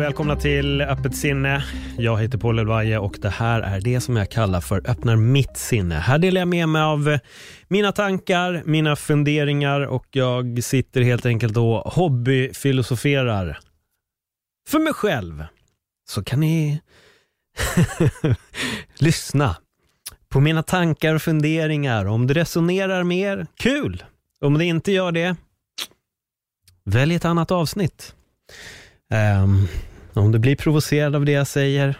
och välkomna till Öppet sinne. Jag heter Paul Elvaje och det här är det som jag kallar för Öppnar mitt sinne. Här delar jag med mig av eh, mina tankar, mina funderingar och jag sitter helt enkelt och hobbyfilosoferar. För mig själv. Så kan ni lyssna på mina tankar och funderingar. Om det resonerar mer, kul. Om det inte gör det, välj ett annat avsnitt. Um, om du blir provocerad av det jag säger,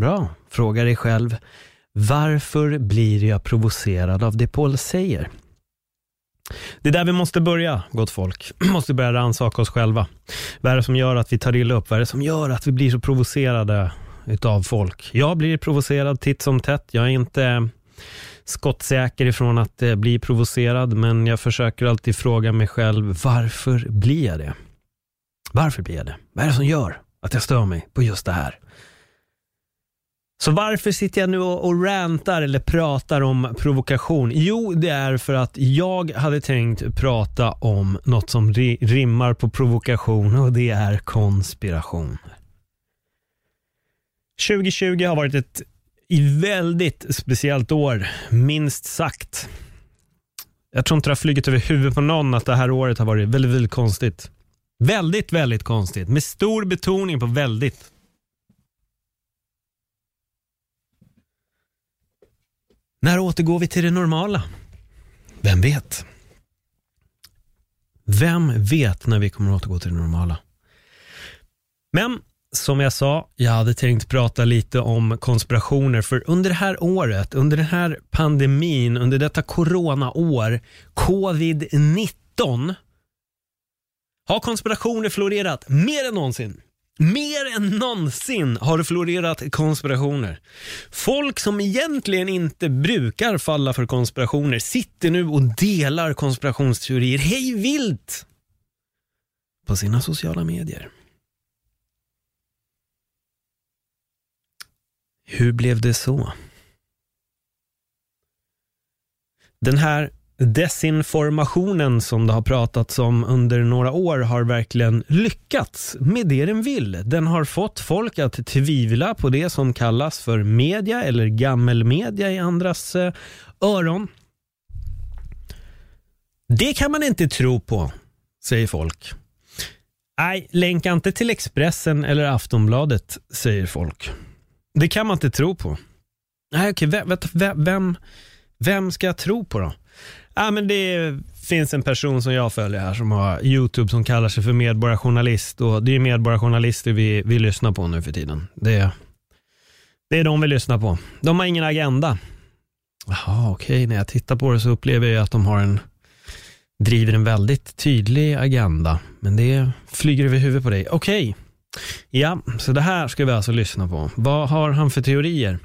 bra. Fråga dig själv, varför blir jag provocerad av det Paul säger? Det är där vi måste börja, gott folk. Vi måste börja rannsaka oss själva. Vad är det som gör att vi tar illa upp? Vad är det som gör att vi blir så provocerade utav folk? Jag blir provocerad titt som tätt. Jag är inte skottsäker ifrån att eh, bli provocerad, men jag försöker alltid fråga mig själv, varför blir jag det? Varför blir jag det? Vad är det som gör att jag stör mig på just det här? Så varför sitter jag nu och rantar eller pratar om provokation? Jo, det är för att jag hade tänkt prata om något som rimmar på provokation och det är konspiration. 2020 har varit ett väldigt speciellt år, minst sagt. Jag tror inte det har flugit över huvudet på någon att det här året har varit väldigt, väldigt konstigt. Väldigt, väldigt konstigt. Med stor betoning på väldigt. När återgår vi till det normala? Vem vet? Vem vet när vi kommer att återgå till det normala? Men som jag sa, jag hade tänkt prata lite om konspirationer för under det här året, under den här pandemin, under detta coronaår, covid-19 har konspirationer florerat mer än någonsin. Mer än någonsin har det florerat konspirationer. Folk som egentligen inte brukar falla för konspirationer sitter nu och delar konspirationsteorier hej vilt på sina sociala medier. Hur blev det så? Den här Desinformationen som det har pratats om under några år har verkligen lyckats med det den vill. Den har fått folk att tvivla på det som kallas för media eller gammelmedia i andras eh, öron. Det kan man inte tro på, säger folk. Nej, länka inte till Expressen eller Aftonbladet, säger folk. Det kan man inte tro på. Nej, okej, vem, vem, vem ska jag tro på då? Ja, men det finns en person som jag följer här som har YouTube som kallar sig för medborgarjournalist och det är medborgarjournalister vi, vi lyssnar på nu för tiden. Det, det är de vi lyssnar på. De har ingen agenda. Jaha, okej, okay. när jag tittar på det så upplever jag att de har en driver en väldigt tydlig agenda, men det flyger över huvudet på dig. Okej, okay. ja, så det här ska vi alltså lyssna på. Vad har han för teorier?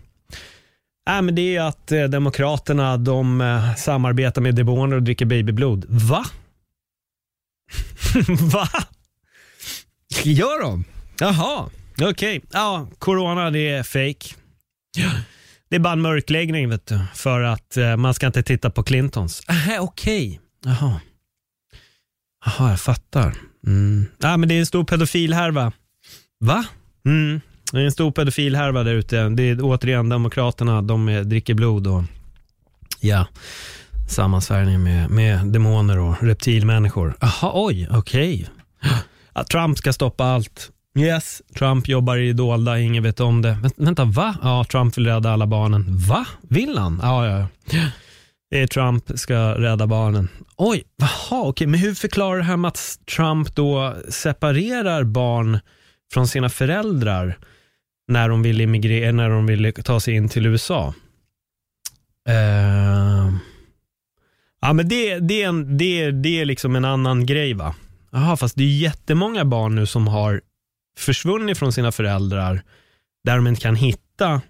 Äh, men det är att eh, Demokraterna de eh, samarbetar med demoner och dricker babyblod. Va? Va? Gör de? Jaha, okej. Ja, corona det är fake. Det är bara en mörkläggning vet du, för att eh, man ska inte titta på Clintons. Aha, okej. Jaha. Jaha, jag fattar. Mm. Ja, men det är en stor pedofilhärva. Va? Mm. Det är en stor pedofilhärva där ute. Det är återigen Demokraterna, de dricker blod och ja, sammansvärjning med, med demoner och reptilmänniskor. Jaha, oj, okej. Okay. Trump ska stoppa allt. Yes, Trump jobbar i dolda, ingen vet om det. Vä vänta, va? Ja, Trump vill rädda alla barnen. Va? Vill han? Ja, ja. Det är Trump ska rädda barnen. Oj, jaha, okej, men hur förklarar det här med att Trump då separerar barn från sina föräldrar? När de ville immigrera, när de ville ta sig in till USA. Uh, ja, men det, det, är en, det, det är liksom en annan grej va? Jaha, fast det är jättemånga barn nu som har försvunnit från sina föräldrar där de inte kan hitta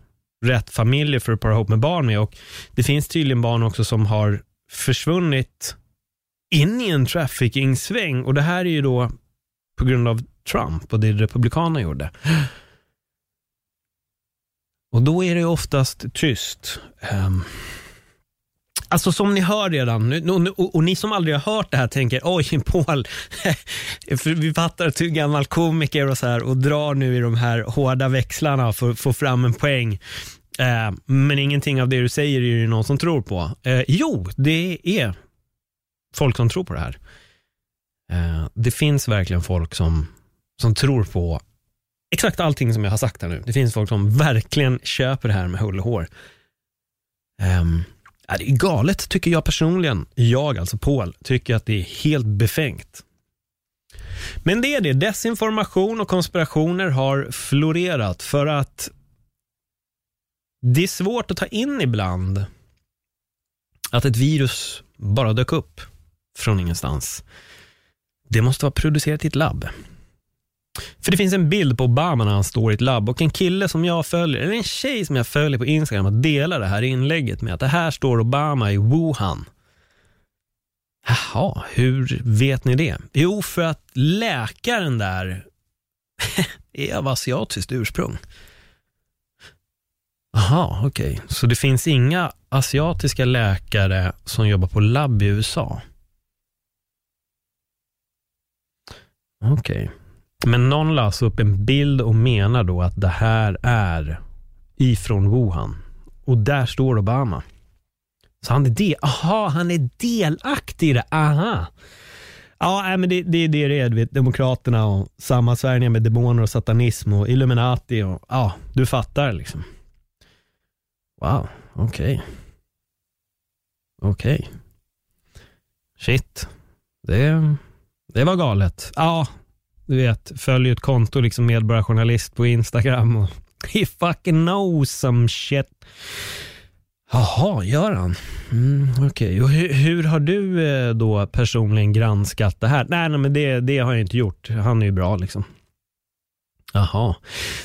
rätt familjer för att para ihop med barn med. Och det finns tydligen barn också som har försvunnit in i en trafficking-sväng och det här är ju då på grund av Trump och det Republikanerna gjorde. Och då är det oftast tyst. Um, Alltså som ni hör redan, och, och, och, ni som aldrig har hört det här tänker, oj Paul, för vi fattar att du är gammal komiker och så här och drar nu i de här hårda växlarna för att få fram en poäng. Eh, men ingenting av det du säger är det någon som tror på. Eh, jo, det är folk som tror på det här. Eh, det finns verkligen folk som, som tror på exakt allting som jag har sagt här nu. Det finns folk som verkligen köper det här med hull och hår. Um, det är galet tycker jag personligen. Jag, alltså Paul, tycker att det är helt befängt. Men det är det, desinformation och konspirationer har florerat för att det är svårt att ta in ibland att ett virus bara dök upp från ingenstans. Det måste vara producerat i ett labb. För det finns en bild på Obama när han står i ett labb och en kille som jag följer, eller en tjej som jag följer på Instagram och delar det här inlägget med att det här står Obama i Wuhan. Jaha, hur vet ni det? Jo, för att läkaren där är av asiatiskt ursprung. Jaha, okej. Okay. Så det finns inga asiatiska läkare som jobbar på labb i USA? Okej. Okay. Men någon la alltså upp en bild och menar då att det här är ifrån Wuhan. Och där står Obama. Så han är det. Aha, han är delaktig i det. Aha. Ja, men det, det, det är det, vet, Demokraterna och sammansvärjningar med demoner och satanism och Illuminati och ja, du fattar liksom. Wow, okej. Okay. Okej. Okay. Shit. Det, det var galet. Ja, du vet, följer ett konto, liksom medborgarjournalist på Instagram och he fucking knows some shit. Jaha, gör han? Mm, Okej, okay. och hur, hur, har du eh, då personligen granskat det här? Nej, nej men det, det har jag inte gjort. Han är ju bra liksom. Jaha.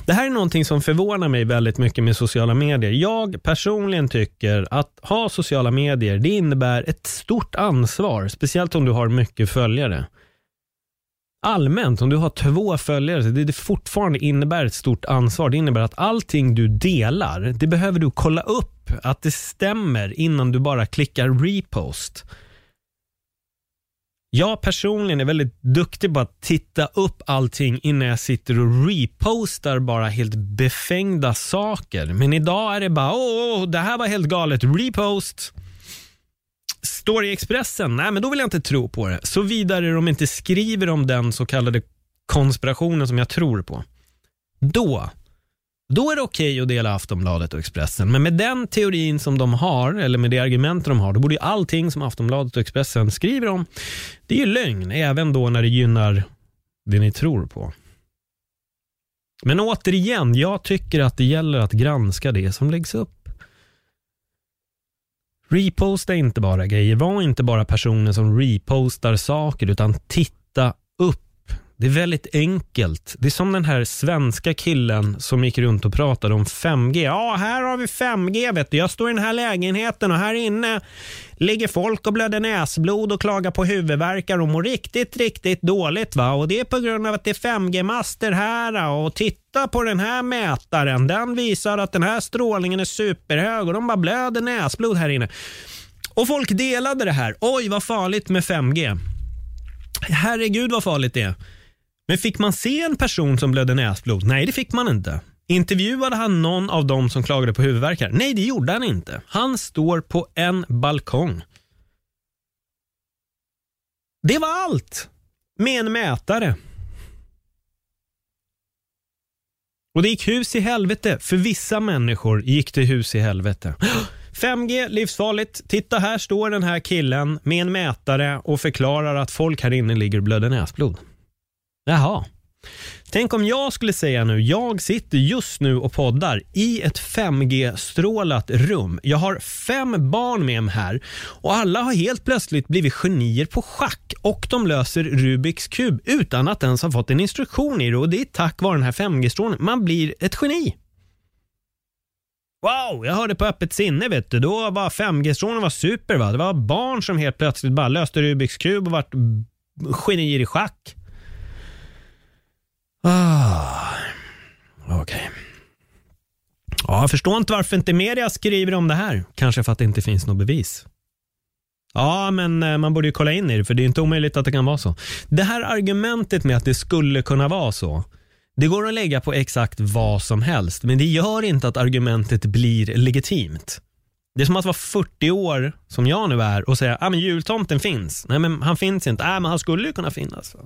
Det här är någonting som förvånar mig väldigt mycket med sociala medier. Jag personligen tycker att ha sociala medier, det innebär ett stort ansvar, speciellt om du har mycket följare allmänt, om du har två följare, det, det fortfarande innebär ett stort ansvar. Det innebär att allting du delar, det behöver du kolla upp att det stämmer innan du bara klickar repost. Jag personligen är väldigt duktig på att titta upp allting innan jag sitter och repostar bara helt befängda saker. Men idag är det bara, åh, det här var helt galet, repost. Står i Expressen? Nej, men då vill jag inte tro på det. Såvida de inte skriver om den så kallade konspirationen som jag tror på. Då, då är det okej okay att dela Aftonbladet och Expressen. Men med den teorin som de har, eller med det argument de har, då borde ju allting som Aftonbladet och Expressen skriver om, det är ju lögn, även då när det gynnar det ni tror på. Men återigen, jag tycker att det gäller att granska det som läggs upp. Reposta inte bara grejer. Var inte bara personer som repostar saker utan titta upp. Det är väldigt enkelt. Det är som den här svenska killen som gick runt och pratade om 5G. Ja, här har vi 5G. Vet du. Jag står i den här lägenheten och här inne ligger folk och blöder näsblod och klagar på huvudvärkar och mår riktigt, riktigt dåligt. Va? Och Det är på grund av att det är 5G-master här och titta på den här mätaren. Den visar att den här strålningen är superhög och de bara blöder näsblod här inne. Och folk delade det här. Oj, vad farligt med 5G. Herregud vad farligt det är. Men fick man se en person som blödde näsblod? Nej, det fick man inte. Intervjuade han någon av dem som klagade på huvudvärkar? Nej, det gjorde han inte. Han står på en balkong. Det var allt med en mätare. Och det gick hus i helvete. För vissa människor gick det hus i helvete. 5G, livsfarligt. Titta här står den här killen med en mätare och förklarar att folk här inne ligger och blöder näsblod. Jaha. Tänk om jag skulle säga nu, jag sitter just nu och poddar i ett 5G-strålat rum. Jag har fem barn med mig här och alla har helt plötsligt blivit genier på schack och de löser Rubiks kub utan att ens ha fått en instruktion i det och det är tack vare den här 5G-strålningen. Man blir ett geni. Wow, jag hörde på öppet sinne vet du. Då var 5G-strålen var super va. Det var barn som helt plötsligt bara löste Rubiks kub och vart genier i schack. Ah, Okej. Okay. Ja, jag förstår inte varför inte media skriver om det här. Kanske för att det inte finns något bevis. Ja, men eh, man borde ju kolla in i det, för det är inte omöjligt att det kan vara så. Det här argumentet med att det skulle kunna vara så, det går att lägga på exakt vad som helst, men det gör inte att argumentet blir legitimt. Det är som att vara 40 år, som jag nu är, och säga att ah, jultomten finns. Nej, men han finns inte. Nej, men han skulle ju kunna finnas.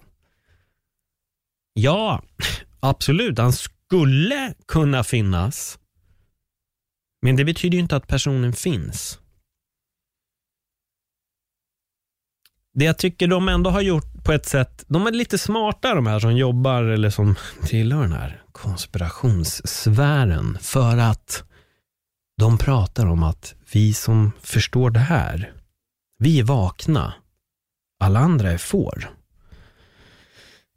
Ja, absolut. Han skulle kunna finnas. Men det betyder ju inte att personen finns. Det jag tycker de ändå har gjort på ett sätt, de är lite smarta de här som jobbar eller som tillhör den här konspirationssfären. För att de pratar om att vi som förstår det här, vi är vakna. Alla andra är får.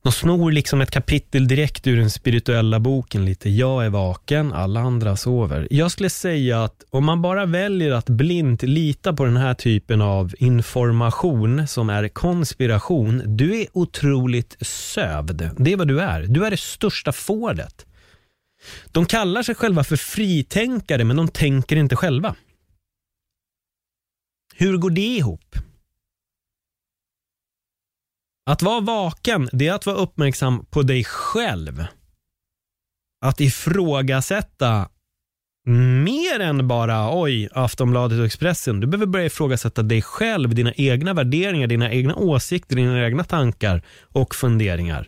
De snor liksom ett kapitel direkt ur den spirituella boken lite. Jag är vaken, alla andra sover. Jag skulle säga att om man bara väljer att blint lita på den här typen av information som är konspiration, du är otroligt sövd. Det är vad du är. Du är det största fåret. De kallar sig själva för fritänkare, men de tänker inte själva. Hur går det ihop? Att vara vaken, det är att vara uppmärksam på dig själv. Att ifrågasätta mer än bara oj, Aftonbladet och Expressen. Du behöver börja ifrågasätta dig själv, dina egna värderingar, dina egna åsikter, dina egna tankar och funderingar.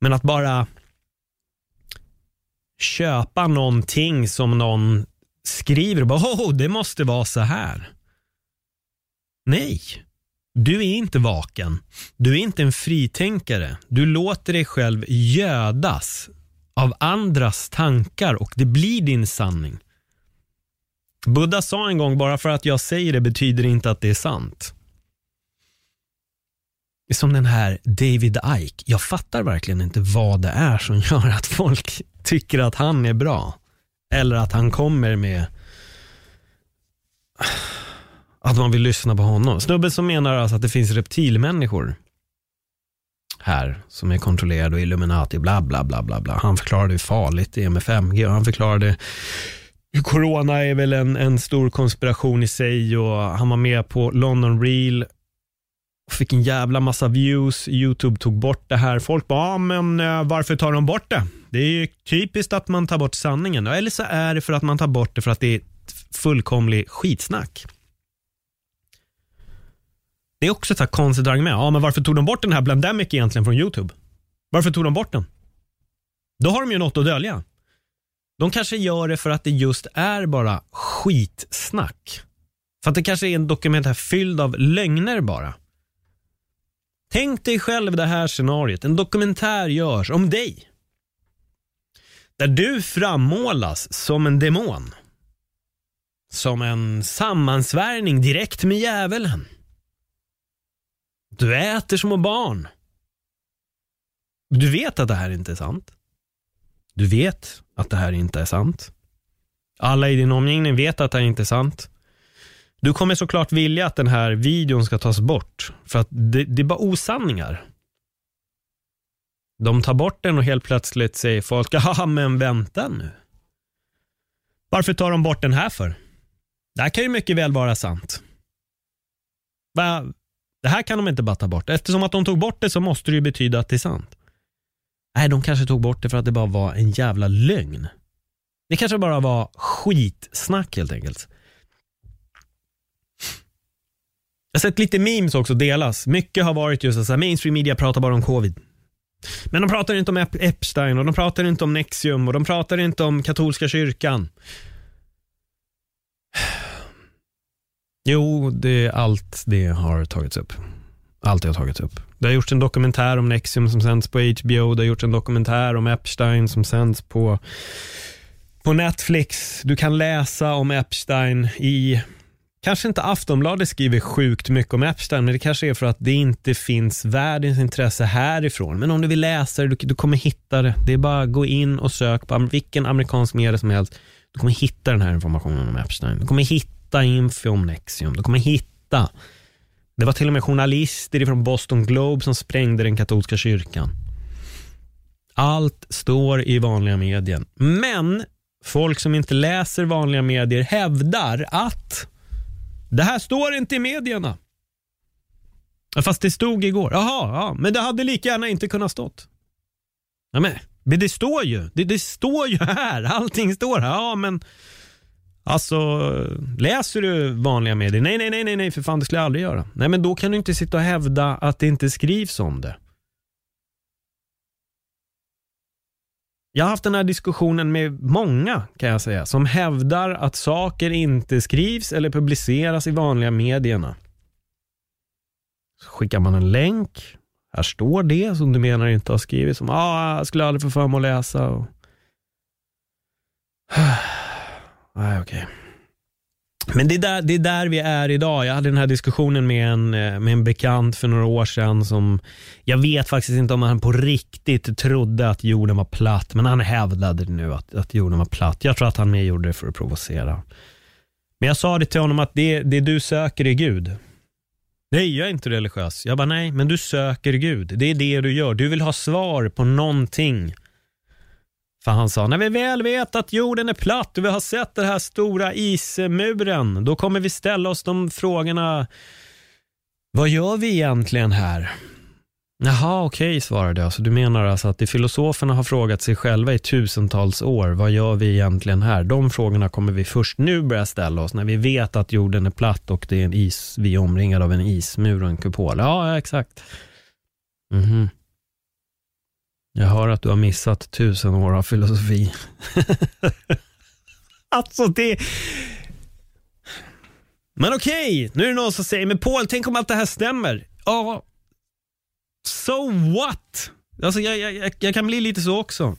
Men att bara köpa någonting som någon skriver och bara oh, det måste vara så här. Nej. Du är inte vaken. Du är inte en fritänkare. Du låter dig själv gödas av andras tankar och det blir din sanning. Buddha sa en gång, bara för att jag säger det betyder inte att det är sant. Det är som den här David Ike. Jag fattar verkligen inte vad det är som gör att folk tycker att han är bra. Eller att han kommer med att man vill lyssna på honom. Snubben som menar alltså att det finns reptilmänniskor här som är kontrollerade och Illuminati, bla bla bla bla bla. Han förklarade hur farligt det är med 5G och han förklarade hur corona är väl en, en stor konspiration i sig och han var med på London Real och fick en jävla massa views. Youtube tog bort det här. Folk bara, ah, men eh, varför tar de bort det? Det är ju typiskt att man tar bort sanningen. Eller så är det för att man tar bort det för att det är fullkomlig skitsnack. Det är också ett konstigt argument. Ja, men varför tog de bort den här Blandemic egentligen från YouTube? Varför tog de bort den? Då har de ju något att dölja. De kanske gör det för att det just är bara skitsnack. För att det kanske är en dokumentär fylld av lögner bara. Tänk dig själv det här scenariot. En dokumentär görs om dig. Där du frammålas som en demon. Som en sammansvärjning direkt med djävulen. Du äter små barn. Du vet att det här inte är sant. Du vet att det här inte är sant. Alla i din omgivning vet att det här inte är sant. Du kommer såklart vilja att den här videon ska tas bort. För att det, det är bara osanningar. De tar bort den och helt plötsligt säger folk, ja men vänta nu. Varför tar de bort den här för? Det här kan ju mycket väl vara sant. Va? Det här kan de inte bara ta bort. Eftersom att de tog bort det så måste det ju betyda att det är sant. Nej, de kanske tog bort det för att det bara var en jävla lögn. Det kanske bara var skitsnack helt enkelt. Jag har sett lite memes också delas. Mycket har varit just så här, mainstream media pratar bara om covid. Men de pratar inte om Epstein och de pratar inte om Nexium och de pratar inte om katolska kyrkan. Jo, det är allt det har tagits upp. Allt det har tagits upp. Det har gjorts en dokumentär om Nexium som sänds på HBO. Det har gjorts en dokumentär om Epstein som sänds på, på Netflix. Du kan läsa om Epstein i Kanske inte Aftonbladet skriver sjukt mycket om Epstein, men det kanske är för att det inte finns världens intresse härifrån. Men om du vill läsa det, du, du kommer hitta det. Det är bara att gå in och sök på vilken amerikansk media som helst. Du kommer hitta den här informationen om Epstein. Du kommer hitta info om Nexium. Du kommer hitta. Det var till och med journalister från Boston Globe som sprängde den katolska kyrkan. Allt står i vanliga medier. Men folk som inte läser vanliga medier hävdar att Det här står inte i medierna. Fast det stod igår. Jaha, ja, men det hade lika gärna inte kunnat stått. Ja, men, men det står ju. Det, det står ju här. Allting står här. Ja, men Alltså, läser du vanliga medier? Nej, nej, nej, nej, för fan det skulle jag aldrig göra. Nej, men då kan du inte sitta och hävda att det inte skrivs om det. Jag har haft den här diskussionen med många kan jag säga, som hävdar att saker inte skrivs eller publiceras i vanliga medierna. Så skickar man en länk, här står det som du menar inte har skrivits, som ah, jag skulle aldrig få för mig att läsa. Och... Nej, okej. Okay. Men det är, där, det är där vi är idag. Jag hade den här diskussionen med en, eh, med en bekant för några år sedan som jag vet faktiskt inte om han på riktigt trodde att jorden var platt, men han hävdade nu att, att jorden var platt. Jag tror att han mer gjorde det för att provocera. Men jag sa det till honom att det, det du söker är Gud. Nej, jag är inte religiös. Jag bara, nej, men du söker Gud. Det är det du gör. Du vill ha svar på någonting. För han sa, när vi väl vet att jorden är platt och vi har sett den här stora ismuren, då kommer vi ställa oss de frågorna. Vad gör vi egentligen här? Jaha, okej, okay, svarade jag. Så du menar alltså att de filosoferna har frågat sig själva i tusentals år, vad gör vi egentligen här? De frågorna kommer vi först nu börja ställa oss, när vi vet att jorden är platt och det är en is, vi är omringade av en ismur och en kupol. Ja, exakt. Mm -hmm. Jag hör att du har missat tusen år av filosofi. alltså det... Men okej, okay. nu är det någon som säger, men Paul, tänk om allt det här stämmer. Ja, so what? Alltså jag, jag, jag kan bli lite så också.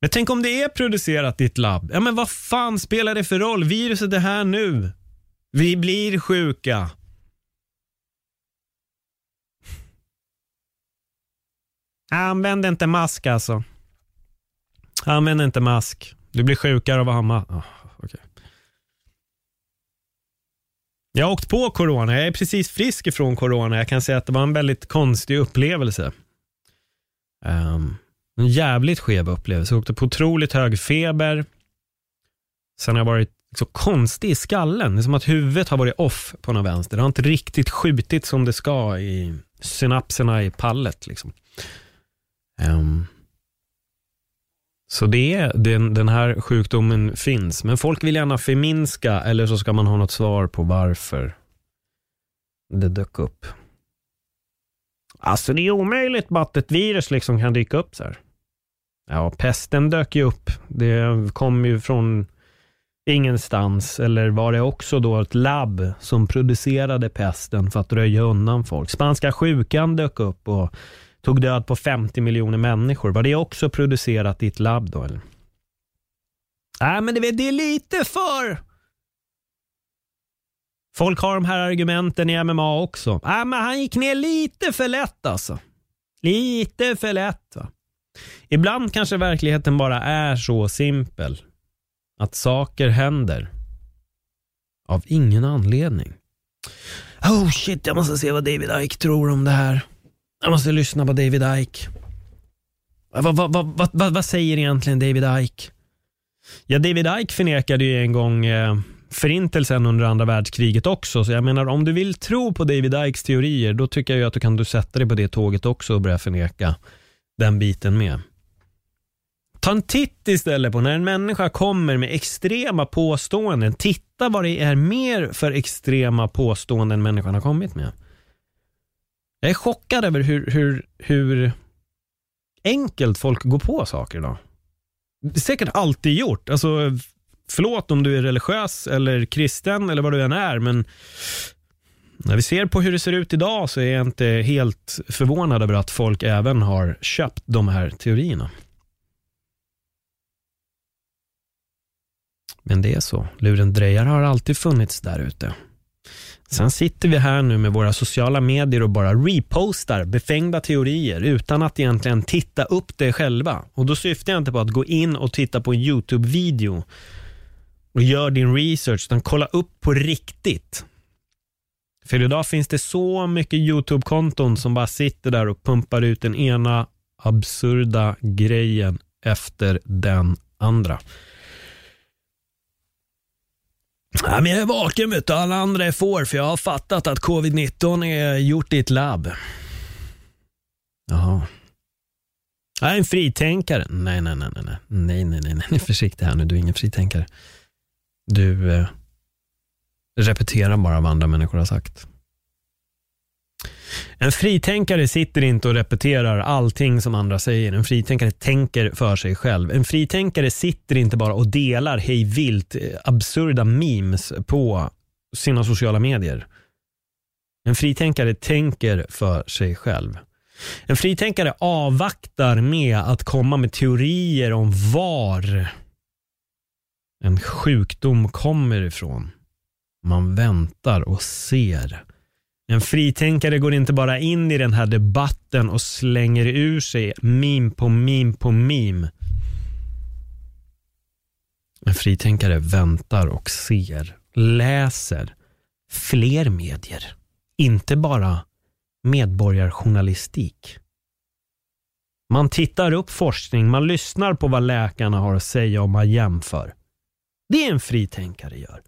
Men tänk om det är producerat i ett labb. Ja, men vad fan spelar det för roll? Viruset är här nu. Vi blir sjuka. Använd inte mask alltså. Använd inte mask. Du blir sjukare av att ha mask. Oh, ah, okay. Jag har åkt på corona. Jag är precis frisk ifrån corona. Jag kan säga att det var en väldigt konstig upplevelse. Um, en jävligt skev upplevelse. Jag åkte på otroligt hög feber. Sen har jag varit så konstig i skallen. Det är som att huvudet har varit off på något vänster. Det har inte riktigt skjutit som det ska i synapserna i pallet. Liksom. Um, så det är, den, den här sjukdomen finns, men folk vill gärna förminska eller så ska man ha något svar på varför det dök upp. Alltså det är omöjligt bara att ett virus liksom kan dyka upp så här. Ja, pesten dök ju upp. Det kom ju från ingenstans. Eller var det också då ett labb som producerade pesten för att röja undan folk? Spanska sjukan dök upp och tog död på 50 miljoner människor. Var det också producerat i ett labb då? Eller? Nej, men det, det är lite för... Folk har de här argumenten i MMA också. Nej, men han gick ner lite för lätt alltså. Lite för lätt. Va? Ibland kanske verkligheten bara är så simpel. Att saker händer. Av ingen anledning. Oh shit, jag måste se vad David Ike tror om det här. Jag måste lyssna på David Ike. Vad, vad, vad, vad, vad säger egentligen David Ike? Ja, David Ike förnekade ju en gång eh, förintelsen under andra världskriget också. Så jag menar, om du vill tro på David Ikes teorier, då tycker jag att du kan du sätta dig på det tåget också och börja förneka den biten med. Ta en titt istället på när en människa kommer med extrema påståenden. Titta vad det är mer för extrema påståenden människan har kommit med. Jag är chockad över hur, hur, hur enkelt folk går på saker idag. Det är säkert alltid gjort. Alltså, förlåt om du är religiös eller kristen eller vad du än är, men när vi ser på hur det ser ut idag så är jag inte helt förvånad över att folk även har köpt de här teorierna. Men det är så. Lurendrejare har alltid funnits där ute. Sen sitter vi här nu med våra sociala medier och bara repostar befängda teorier utan att egentligen titta upp det själva. Och då syftar jag inte på att gå in och titta på en YouTube-video och gör din research, utan kolla upp på riktigt. För idag finns det så mycket YouTube-konton som bara sitter där och pumpar ut den ena absurda grejen efter den andra. Ja, men jag är vaken vet du. Alla andra är får för jag har fattat att covid-19 är gjort i ett labb. Jaha. Jag är en fritänkare. Nej, nej, nej, nej, nej, nej, nej, nej, nej. försiktig här nu. Du är ingen fritänkare. Du eh, repeterar bara vad andra människor har sagt. En fritänkare sitter inte och repeterar allting som andra säger. En fritänkare tänker för sig själv. En fritänkare sitter inte bara och delar hej vilt eh, absurda memes på sina sociala medier. En fritänkare tänker för sig själv. En fritänkare avvaktar med att komma med teorier om var en sjukdom kommer ifrån. Man väntar och ser. En fritänkare går inte bara in i den här debatten och slänger ur sig meme på meme på meme. En fritänkare väntar och ser, läser fler medier. Inte bara medborgarjournalistik. Man tittar upp forskning, man lyssnar på vad läkarna har att säga och man jämför. Det är en fritänkare gör.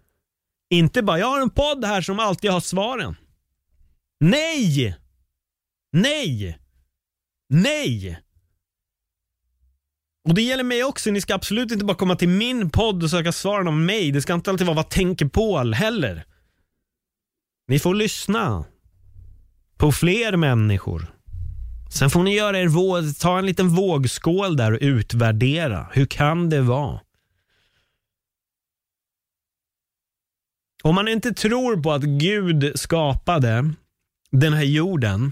Inte bara, jag har en podd här som alltid har svaren. Nej! Nej! Nej! Och det gäller mig också. Ni ska absolut inte bara komma till min podd och söka svaren om mig. Det ska inte alltid vara vad tänker Paul heller. Ni får lyssna på fler människor. Sen får ni göra er våg, ta en liten vågskål där och utvärdera. Hur kan det vara? Om man inte tror på att Gud skapade den här jorden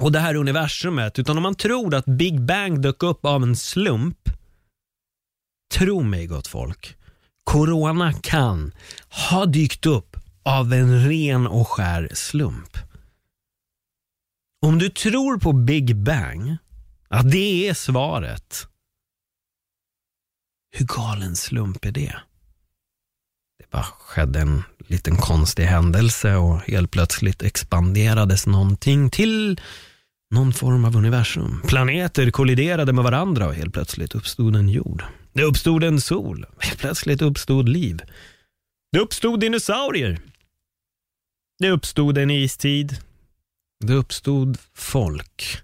och det här universumet, utan om man tror att Big Bang dök upp av en slump. Tro mig gott folk, Corona kan ha dykt upp av en ren och skär slump. Om du tror på Big Bang, att det är svaret. Hur galen slump är det? Det bara skedde en liten konstig händelse och helt plötsligt expanderades någonting till någon form av universum. Planeter kolliderade med varandra och helt plötsligt uppstod en jord. Det uppstod en sol. Helt plötsligt uppstod liv. Det uppstod dinosaurier. Det uppstod en istid. Det uppstod folk.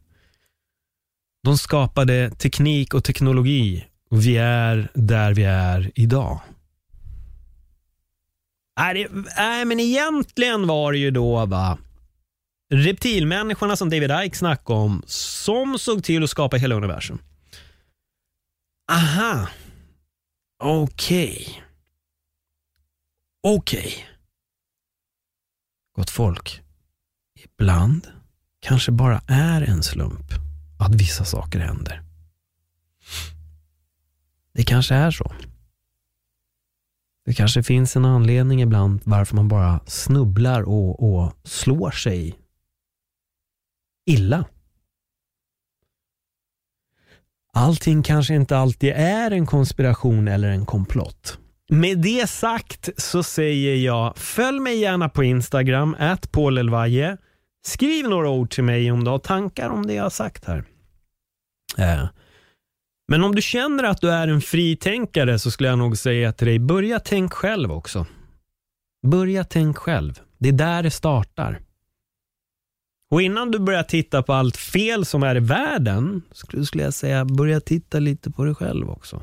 De skapade teknik och teknologi och vi är där vi är idag. Nej, nej men egentligen var det ju då va, reptilmänniskorna som David Icke snackade om som såg till att skapa hela universum. Aha. Okej. Okay. Okej. Okay. Gott folk. Ibland kanske bara är en slump att vissa saker händer. Det kanske är så. Det kanske finns en anledning ibland varför man bara snubblar och, och slår sig illa. Allting kanske inte alltid är en konspiration eller en komplott. Med det sagt så säger jag följ mig gärna på Instagram, at Skriv några ord till mig om du har tankar om det jag har sagt här. Äh men om du känner att du är en fritänkare så skulle jag nog säga till dig, börja tänk själv också. Börja tänk själv. Det är där det startar. Och innan du börjar titta på allt fel som är i världen, skulle jag säga, börja titta lite på dig själv också.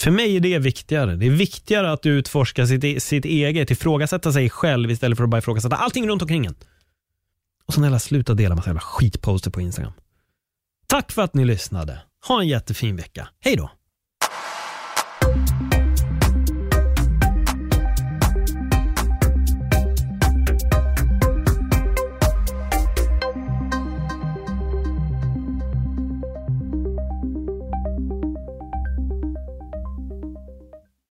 För mig är det viktigare. Det är viktigare att utforska sitt, e-, sitt eget, ifrågasätta sig själv istället för att bara ifrågasätta allting runt omkring en. Och snälla sluta dela massa jävla skitposter på Instagram. Tack för att ni lyssnade. Ha en jättefin vecka. Hej då!